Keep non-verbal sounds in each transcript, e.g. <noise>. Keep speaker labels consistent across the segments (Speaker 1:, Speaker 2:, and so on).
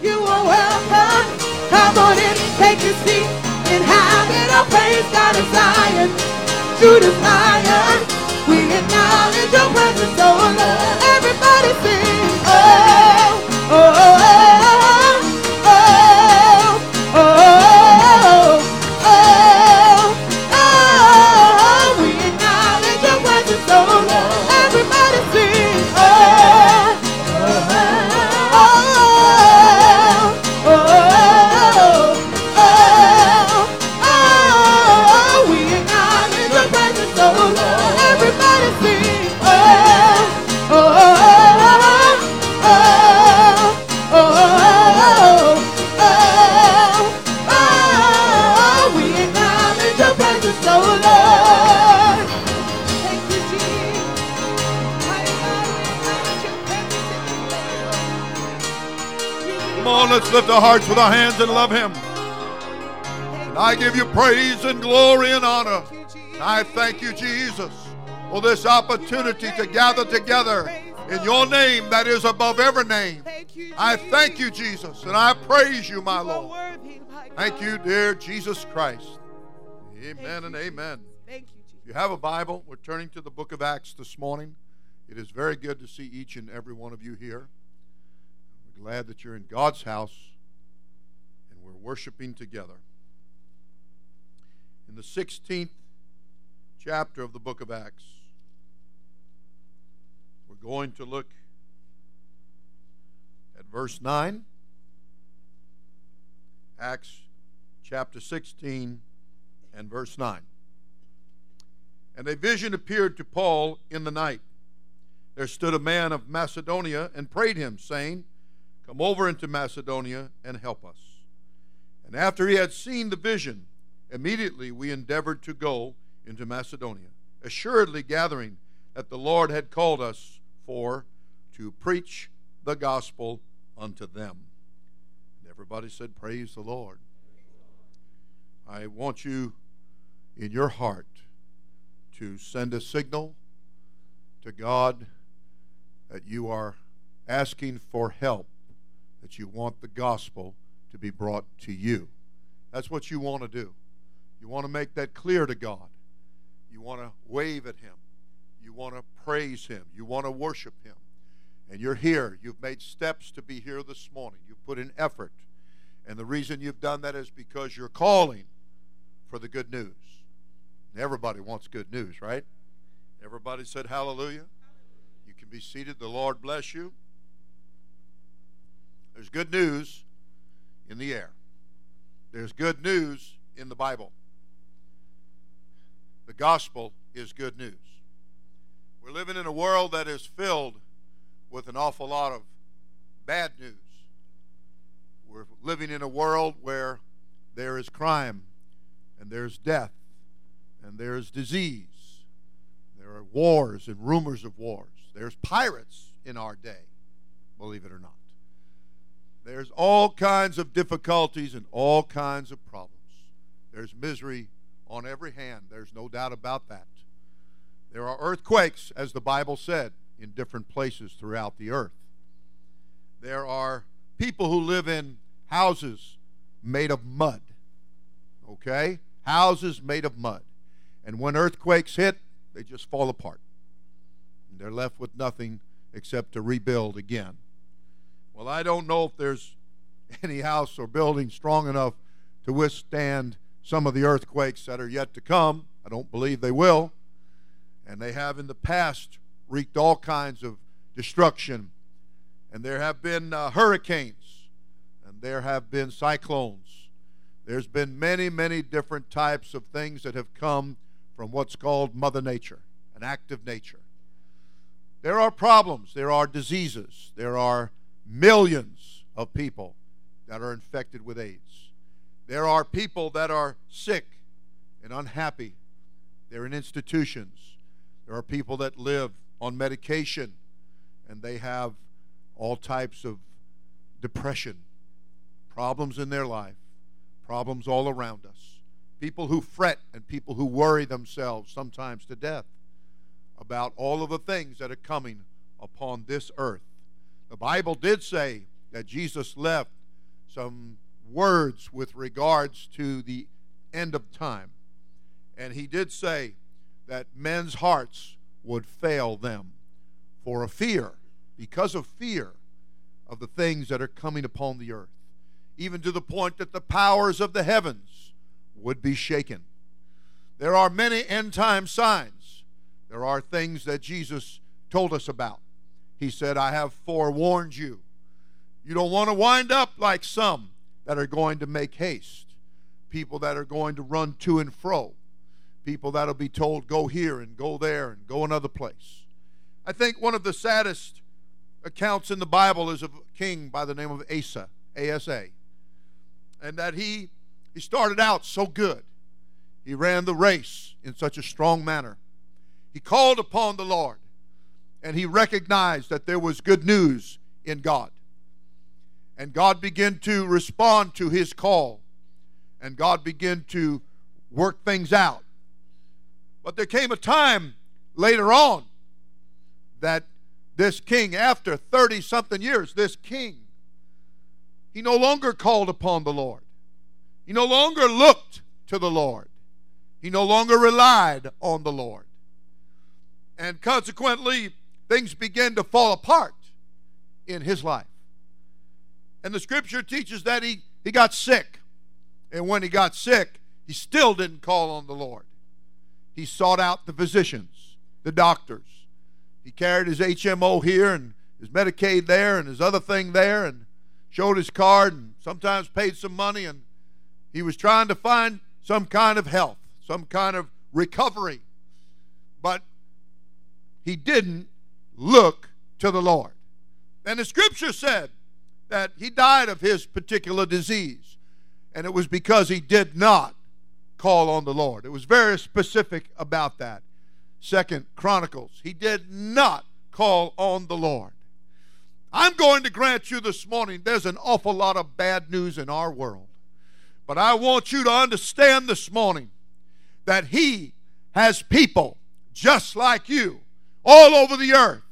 Speaker 1: You are welcome. Come on in, take a seat. Inhabit our praise, God of Zion. The fire, we acknowledge your presence, oh Lord. Everybody sing,
Speaker 2: our hearts with our hands and love Him. And I give you praise and glory and honor. And I thank you, Jesus, for this opportunity to gather together in your name that is above every name. I thank you, Jesus, and I praise you, my Lord. Thank you, dear Jesus Christ. Amen and amen.
Speaker 1: Thank you,
Speaker 2: If
Speaker 1: Jesus.
Speaker 2: you have a Bible, we're turning to the book of Acts this morning. It is very good to see each and every one of you here. We're glad that you're in God's house worshiping together. In the 16th chapter of the book of Acts, we're going to look at verse 9. Acts chapter 16 and verse 9. And a vision appeared to Paul in the night. There stood a man of Macedonia and prayed him, saying, Come over into Macedonia and help us. And after he had seen the vision, immediately we endeavored to go into Macedonia, assuredly gathering that the Lord had called us for to preach the gospel unto them. And everybody said, Praise the Lord. I want you in your heart to send a signal to God that you are asking for help, that you want the gospel to be brought to you. That's what you want to do. You want to make that clear to God. You want to wave at Him. You want to praise Him. You want to worship Him. And you're here. You've made steps to be here this morning. You've put in effort. And the reason you've done that is because you're calling for the good news. Everybody wants good news, right? Everybody said hallelujah. You can be seated. The Lord bless you. There's good news in the air. There's good news in the Bible. The gospel is good news. We're living in a world that is filled with an awful lot of bad news. We're living in a world where there is crime and there's death and there's disease. There are wars and rumors of wars. There's pirates in our day, believe it or not. There's all kinds of difficulties and all kinds of problems. There's misery on every hand. There's no doubt about that. There are earthquakes, as the Bible said, in different places throughout the earth. There are people who live in houses made of mud. Okay? Houses made of mud. And when earthquakes hit, they just fall apart. And they're left with nothing except to rebuild again. Well, I don't know if there's any house or building strong enough to withstand some of the earthquakes that are yet to come. I don't believe they will. And they have in the past wreaked all kinds of destruction. And there have been uh, hurricanes, and there have been cyclones. There's been many, many different types of things that have come from what's called Mother Nature, an act of nature. There are problems, there are diseases, there are millions of people that are infected with AIDS. There are people that are sick and unhappy. They're in institutions. There are people that live on medication and they have all types of depression, problems in their life, problems all around us. People who fret and people who worry themselves sometimes to death about all of the things that are coming upon this earth. The Bible did say that Jesus left some words with regards to the end of time. And he did say that men's hearts would fail them for a fear, because of fear of the things that are coming upon the earth, even to the point that the powers of the heavens would be shaken. There are many end time signs. There are things that Jesus told us about. He said, I have forewarned you. You don't want to wind up like some that are going to make haste, people that are going to run to and fro, people that'll be told, go here and go there and go another place. I think one of the saddest accounts in the Bible is of a king by the name of Asa, A-S-A. And that he he started out so good. He ran the race in such a strong manner. He called upon the Lord and he recognized that there was good news in God. And God began to respond to his call. And God began to work things out. But there came a time later on that this king, after 30 something years, this king, he no longer called upon the Lord. He no longer looked to the Lord. He no longer relied on the Lord. And consequently, things began to fall apart in his life. And the scripture teaches that he, he got sick. And when he got sick, he still didn't call on the Lord. He sought out the physicians, the doctors. He carried his HMO here and his Medicaid there and his other thing there and showed his card and sometimes paid some money and he was trying to find some kind of health, some kind of recovery. But he didn't look to the Lord. And the scripture said that he died of his particular disease. And it was because he did not call on the Lord. It was very specific about that. Second Chronicles, he did not call on the Lord. I'm going to grant you this morning there's an awful lot of bad news in our world. But I want you to understand this morning that he has people just like you all over the earth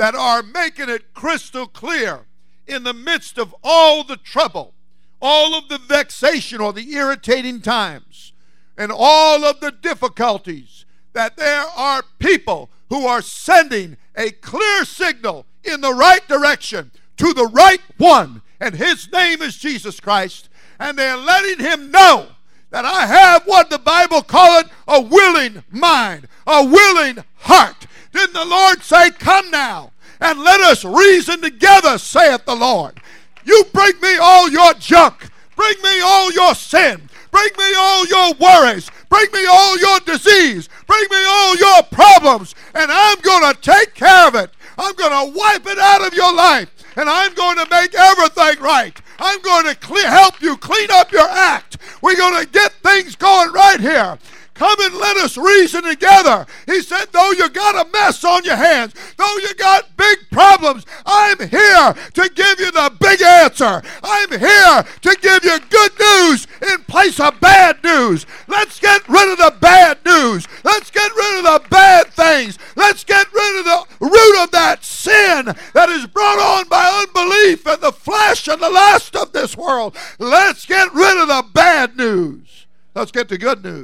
Speaker 2: that are making it crystal clear in the midst of all the trouble, all of the vexation or the irritating times, and all of the difficulties, that there are people who are sending a clear signal in the right direction to the right one, and his name is Jesus Christ, and they're letting him know that I have what the Bible call it a willing mind, a willing heart. Didn't the Lord say, Come now and let us reason together, saith the Lord. You bring me all your junk, bring me all your sin, bring me all your worries, bring me all your disease, bring me all your problems, and I'm going to take care of it. I'm going to wipe it out of your life, and I'm going to make everything right. I'm going to clear, help you clean up your act. We're going to get things going right here. Come and let us reason together. He said, though you got a mess on your hands, though you got big problems, I'm here to give you the big answer. I'm here to give you good news in place of bad news. Let's get rid of the bad news. Let's get rid of the bad things. Let's get rid of the root of that sin that is brought on by unbelief and the flesh and the lust of this world. Let's get rid of the bad news. Let's get the good news.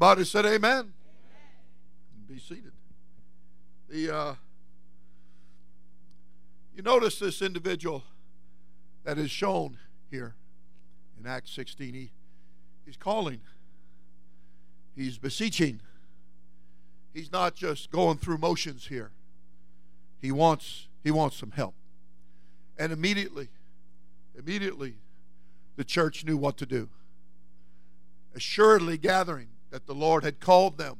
Speaker 2: Everybody said amen. Be seated. The uh, you notice this individual that is shown here in Acts 16. He, he's calling. He's beseeching. He's not just going through motions here. He wants he wants some help. And immediately, immediately, the church knew what to do. Assuredly gathering that the Lord had called them,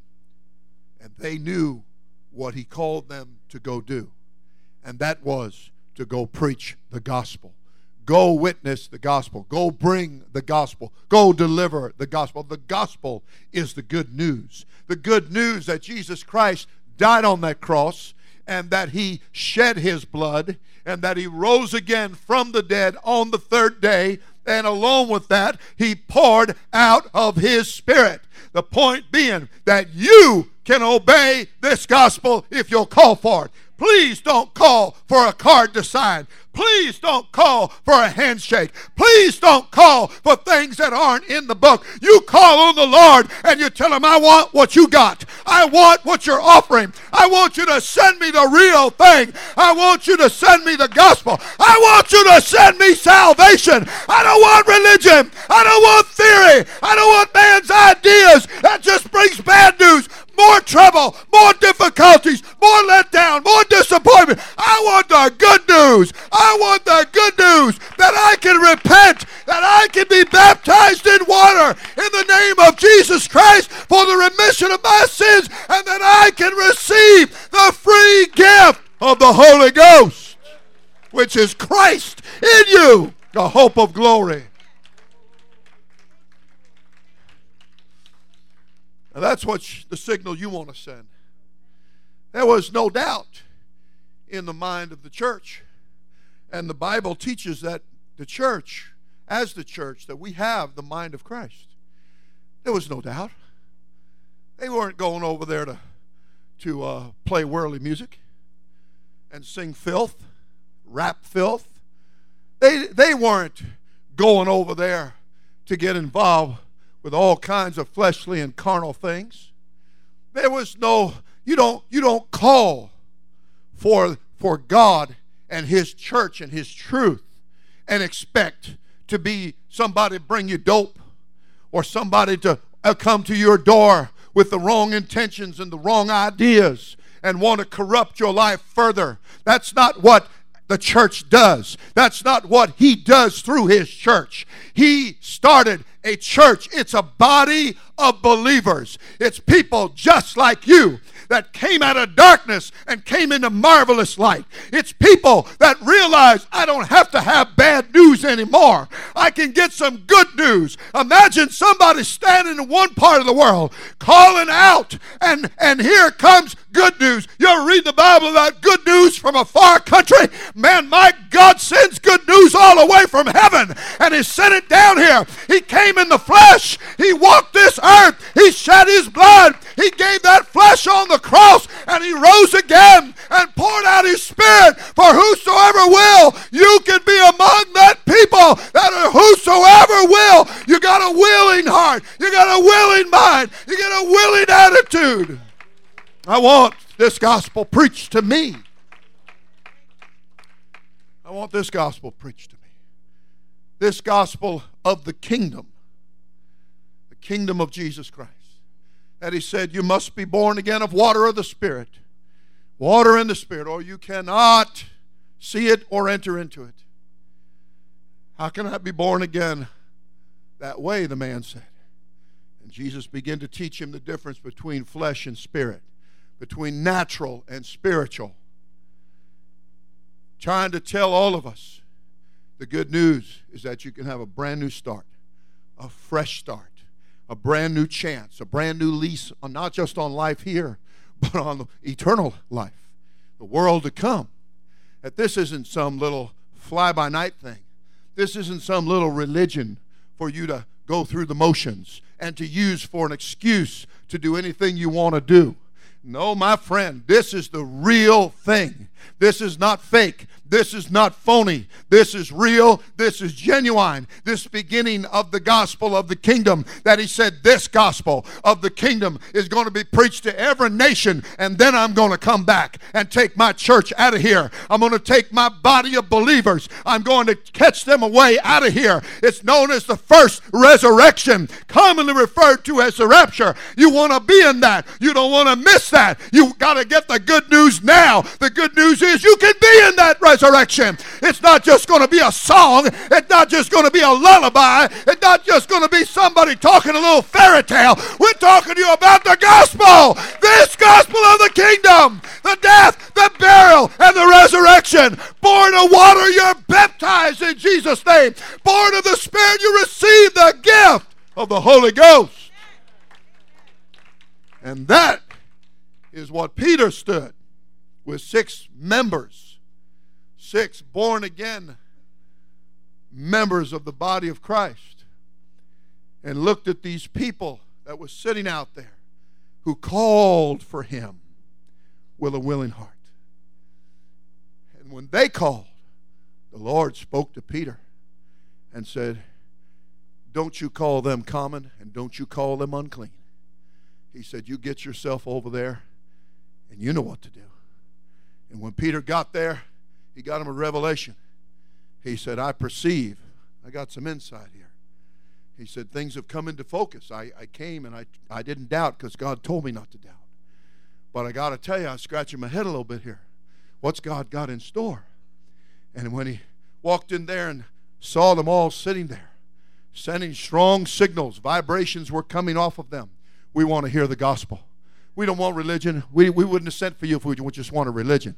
Speaker 2: and they knew what He called them to go do, and that was to go preach the gospel. Go witness the gospel. Go bring the gospel. Go deliver the gospel. The gospel is the good news. The good news that Jesus Christ died on that cross and that he shed his blood and that he rose again from the dead on the third day. And along with that, he poured out of his spirit. The point being that you can obey this gospel if you'll call for it. Please don't call for a card to sign. Please don't call for a handshake. Please don't call for things that aren't in the book. You call on the Lord and you tell him, I want what you got. I want what you're offering. I want you to send me the real thing. I want you to send me the gospel. I want you to send me salvation. I don't want religion. I don't want theory. I don't want man's ideas. That just brings bad news more trouble, more difficulties, more letdown, more disappointment. I want the good news. I want the good news that I can repent, that I can be baptized in water in the name of Jesus Christ for the remission of my sins, and that I can receive the free gift of the Holy Ghost, which is Christ in you, the hope of glory. That's what sh- the signal you want to send. There was no doubt in the mind of the church. And the Bible teaches that the church, as the church, that we have the mind of Christ. There was no doubt. They weren't going over there to, to uh, play worldly music and sing filth, rap filth. They, they weren't going over there to get involved with all kinds of fleshly and carnal things. There was no, you don't, you don't call for, for God and His church and His truth and expect to be somebody bring you dope or somebody to uh, come to your door with the wrong intentions and the wrong ideas and want to corrupt your life further. That's not what the church does. That's not what he does through his church. He started a church, it's a body of believers. It's people just like you that came out of darkness and came into marvelous light. It's people that realize I don't have to have bad news anymore. I can get some good news. Imagine somebody standing in one part of the world calling out, and, and here comes good news. You read the Bible about good news from a far country? Man, my God sends good news all the way from heaven, and He sent it down here. He came in the flesh. He walked this earth. He shed His blood. He gave that flesh on the cross, and He rose again and poured out His Spirit for whosoever will. You can be among that people that are whosoever will. You got a willing heart. You got a willing mind. You got a willing attitude. I want this gospel preached to me. I want this gospel preached to me. This gospel of the kingdom, the kingdom of Jesus Christ. That he said, You must be born again of water of the Spirit. Water and the Spirit, or you cannot see it or enter into it. How can I be born again that way? The man said. And Jesus began to teach him the difference between flesh and spirit between natural and spiritual. Trying to tell all of us the good news is that you can have a brand new start, a fresh start, a brand new chance, a brand new lease, not just on life here, <laughs> but on the eternal life, the world to come. That this isn't some little fly by night thing. This isn't some little religion for you to go through the motions and to use for an excuse to do anything you want to do. No, my friend, this is the real thing. This is not fake. This is not phony. This is real. This is genuine. This beginning of the gospel of the kingdom that he said, this gospel of the kingdom is going to be preached to every nation, and then I'm going to come back and take my church out of here. I'm going to take my body of believers. I'm going to catch them away out of here. It's known as the first resurrection, commonly referred to as the rapture. You want to be in that. You don't want to miss that. You got to get the good news now. The good news is you can be in that resurrection resurrection. It's not just going to be a song. It's not just going to be a lullaby. It's not just going to be somebody talking a little fairy tale. We're talking to you about the gospel. This gospel of the kingdom. The death, the burial, and the resurrection. Born of water, you're baptized in Jesus' name. Born of the Spirit, you receive the gift of the Holy Ghost. And that is what Peter stood with six members six born again members of the body of Christ and looked at these people that was sitting out there who called for him with a willing heart. And when they called, the Lord spoke to Peter and said, Don't you call them common and don't you call them unclean. He said, You get yourself over there and you know what to do. And when Peter got there, he got him a revelation. He said, I perceive. I got some insight here. He said, Things have come into focus. I, I came and I, I didn't doubt because God told me not to doubt. But I got to tell you, I'm scratching my head a little bit here. What's God got in store? And when he walked in there and saw them all sitting there, sending strong signals, vibrations were coming off of them. We want to hear the gospel. We don't want religion. We, we wouldn't have sent for you if we just wanted religion.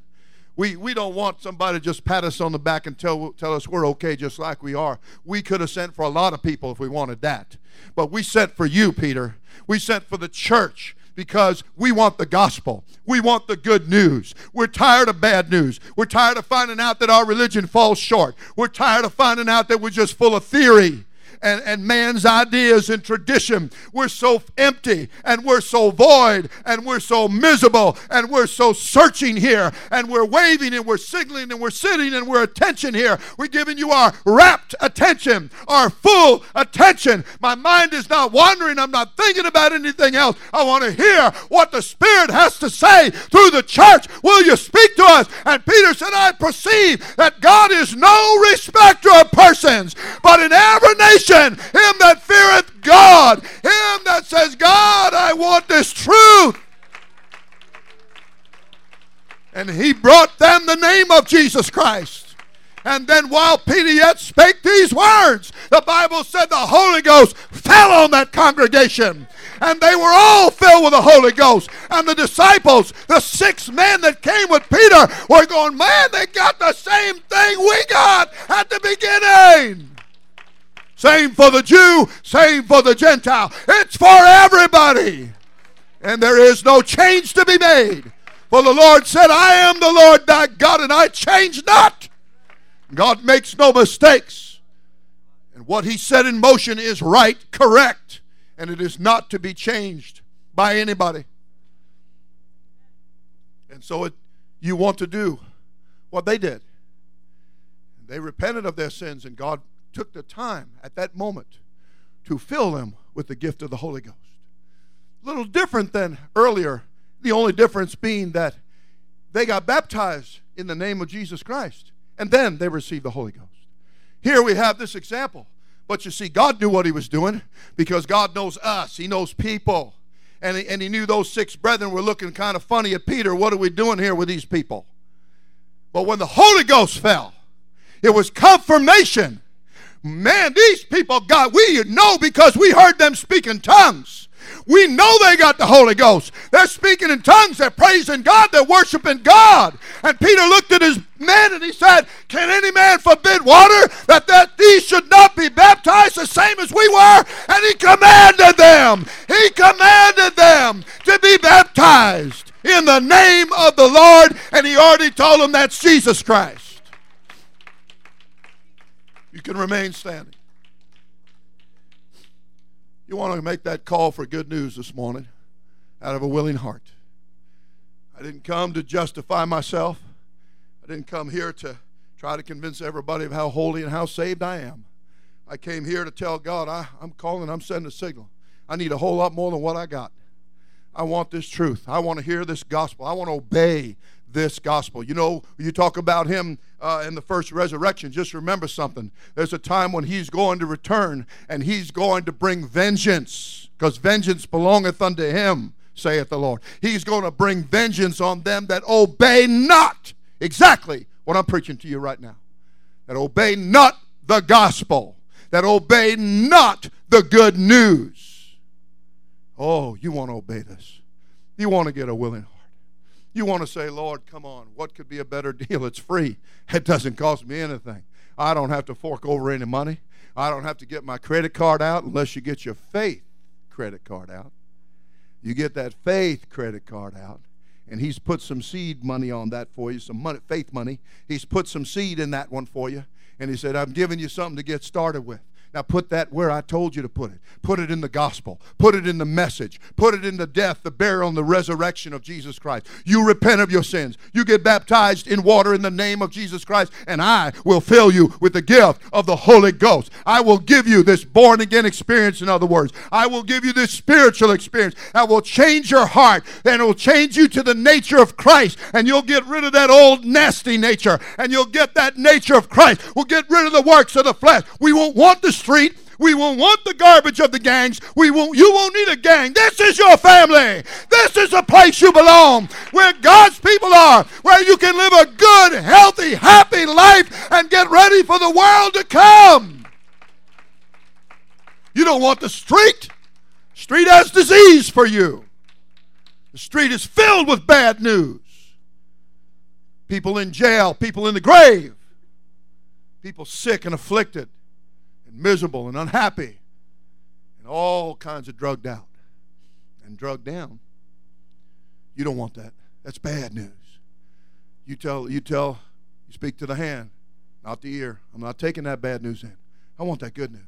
Speaker 2: We, we don't want somebody to just pat us on the back and tell, tell us we're okay just like we are. We could have sent for a lot of people if we wanted that. But we sent for you, Peter. We sent for the church because we want the gospel. We want the good news. We're tired of bad news. We're tired of finding out that our religion falls short. We're tired of finding out that we're just full of theory and, and man's ideas and tradition. We're so empty and we're so void and we're so miserable and we're so searching here and we're waving and we're signaling and we're sitting and we're attention here. We're giving you our rapt attention, our full attention. My mind is not wandering. I'm not thinking about anything else. I want to hear what the Spirit has to say through the church. Will you speak to us? And Peter said, I perceive that God is no respecter of persons, but in every nation him that feareth God, him that says, God, I want this truth. And he brought them the name of Jesus Christ. And then while Peter yet spake these words, the Bible said the Holy Ghost fell on that congregation. And they were all filled with the Holy Ghost. And the disciples, the six men that came with Peter, were going, Man, they got the same thing we got at the beginning. Same for the Jew, same for the Gentile. It's for everybody. And there is no change to be made. For the Lord said, I am the Lord thy God, and I change not. God makes no mistakes. And what he set in motion is right, correct, and it is not to be changed by anybody. And so it, you want to do what they did. They repented of their sins, and God took the time at that moment to fill them with the gift of the Holy Ghost. A little different than earlier, the only difference being that they got baptized in the name of Jesus Christ and then they received the Holy Ghost. Here we have this example. But you see, God knew what He was doing because God knows us, He knows people. And he, and he knew those six brethren were looking kind of funny at Peter. What are we doing here with these people? But when the Holy Ghost fell, it was confirmation Man, these people got, we know because we heard them speak in tongues. We know they got the Holy Ghost. They're speaking in tongues. They're praising God. They're worshiping God. And Peter looked at his men and he said, Can any man forbid water that, that these should not be baptized the same as we were? And he commanded them, he commanded them to be baptized in the name of the Lord. And he already told them that's Jesus Christ. You can remain standing. You want to make that call for good news this morning out of a willing heart. I didn't come to justify myself. I didn't come here to try to convince everybody of how holy and how saved I am. I came here to tell God, I, am calling, I'm sending a signal. I need a whole lot more than what I got. I want this truth. I want to hear this gospel. I want to obey this gospel. You know, you talk about him uh, in the first resurrection, just remember something. There's a time when he's going to return and he's going to bring vengeance, because vengeance belongeth unto him, saith the Lord. He's going to bring vengeance on them that obey not. Exactly what I'm preaching to you right now. That obey not the gospel, that obey not the good news. Oh, you want to obey this. You want to get a willing heart. You want to say, Lord, come on, what could be a better deal? It's free. It doesn't cost me anything. I don't have to fork over any money. I don't have to get my credit card out unless you get your faith credit card out. You get that faith credit card out, and He's put some seed money on that for you, some money, faith money. He's put some seed in that one for you, and He said, I'm giving you something to get started with. Now put that where I told you to put it. Put it in the gospel. Put it in the message. Put it in the death, the burial, and the resurrection of Jesus Christ. You repent of your sins. You get baptized in water in the name of Jesus Christ, and I will fill you with the gift of the Holy Ghost. I will give you this born again experience, in other words. I will give you this spiritual experience that will change your heart and it will change you to the nature of Christ, and you'll get rid of that old nasty nature, and you'll get that nature of Christ. We'll get rid of the works of the flesh. We won't want the street. We won't want the garbage of the gangs. We won't, you won't need a gang. This is your family. This is the place you belong, where God's people are, where you can live a good, healthy, happy life and get ready for the world to come. You don't want the street. Street has disease for you. The street is filled with bad news. People in jail, people in the grave, people sick and afflicted and miserable and unhappy and all kinds of drugged out and drugged down. You don't want that. That's bad news. You tell, you tell, you speak to the hand, not the ear. I'm not taking that bad news in. I want that good news.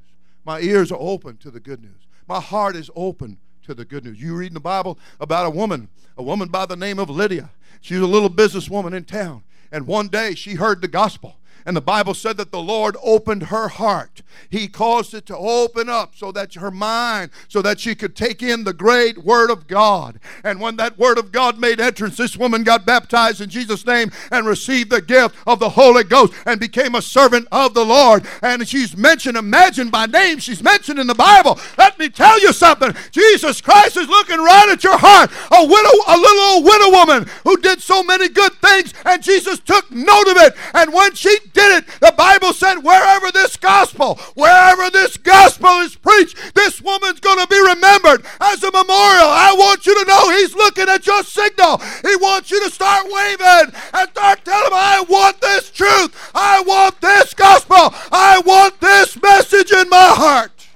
Speaker 2: My ears are open to the good news. My heart is open to the good news. You read in the Bible about a woman, a woman by the name of Lydia. She was a little businesswoman in town. And one day she heard the gospel. And the Bible said that the Lord opened her heart. He caused it to open up so that her mind, so that she could take in the great Word of God. And when that Word of God made entrance, this woman got baptized in Jesus' name and received the gift of the Holy Ghost and became a servant of the Lord. And she's mentioned, imagine by name, she's mentioned in the Bible. Let me tell you something. Jesus Christ is looking right at your heart. A widow, a little old widow woman who did so many good things, and Jesus took note of it. And when she did it. The Bible said, wherever this gospel, wherever this gospel is preached, this woman's going to be remembered as a memorial. I want you to know He's looking at your signal. He wants you to start waving and start telling Him, I want this truth. I want this gospel. I want this message in my heart.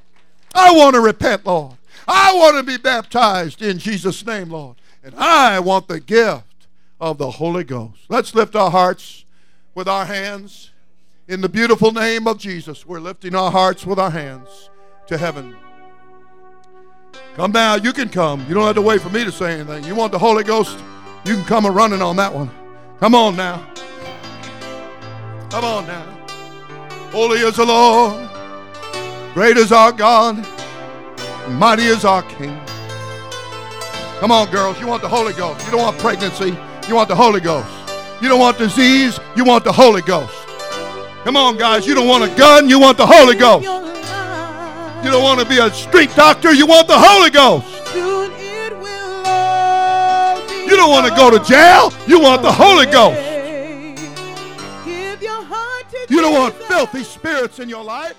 Speaker 2: I want to repent, Lord. I want to be baptized in Jesus' name, Lord. And I want the gift of the Holy Ghost. Let's lift our hearts with our hands. In the beautiful name of Jesus, we're lifting our hearts with our hands to heaven. Come now, you can come. You don't have to wait for me to say anything. You want the Holy Ghost? You can come a running on that one. Come on now. Come on now. Holy is the Lord. Great is our God. Mighty is our King. Come on, girls. You want the Holy Ghost. You don't want pregnancy. You want the Holy Ghost. You don't want disease. You want the Holy Ghost. Come on, guys. You don't want a gun, you want the Holy Ghost. You don't want to be a street doctor, you want the Holy Ghost. You don't want to go to jail, you want the Holy Ghost. You don't want filthy spirits in your life.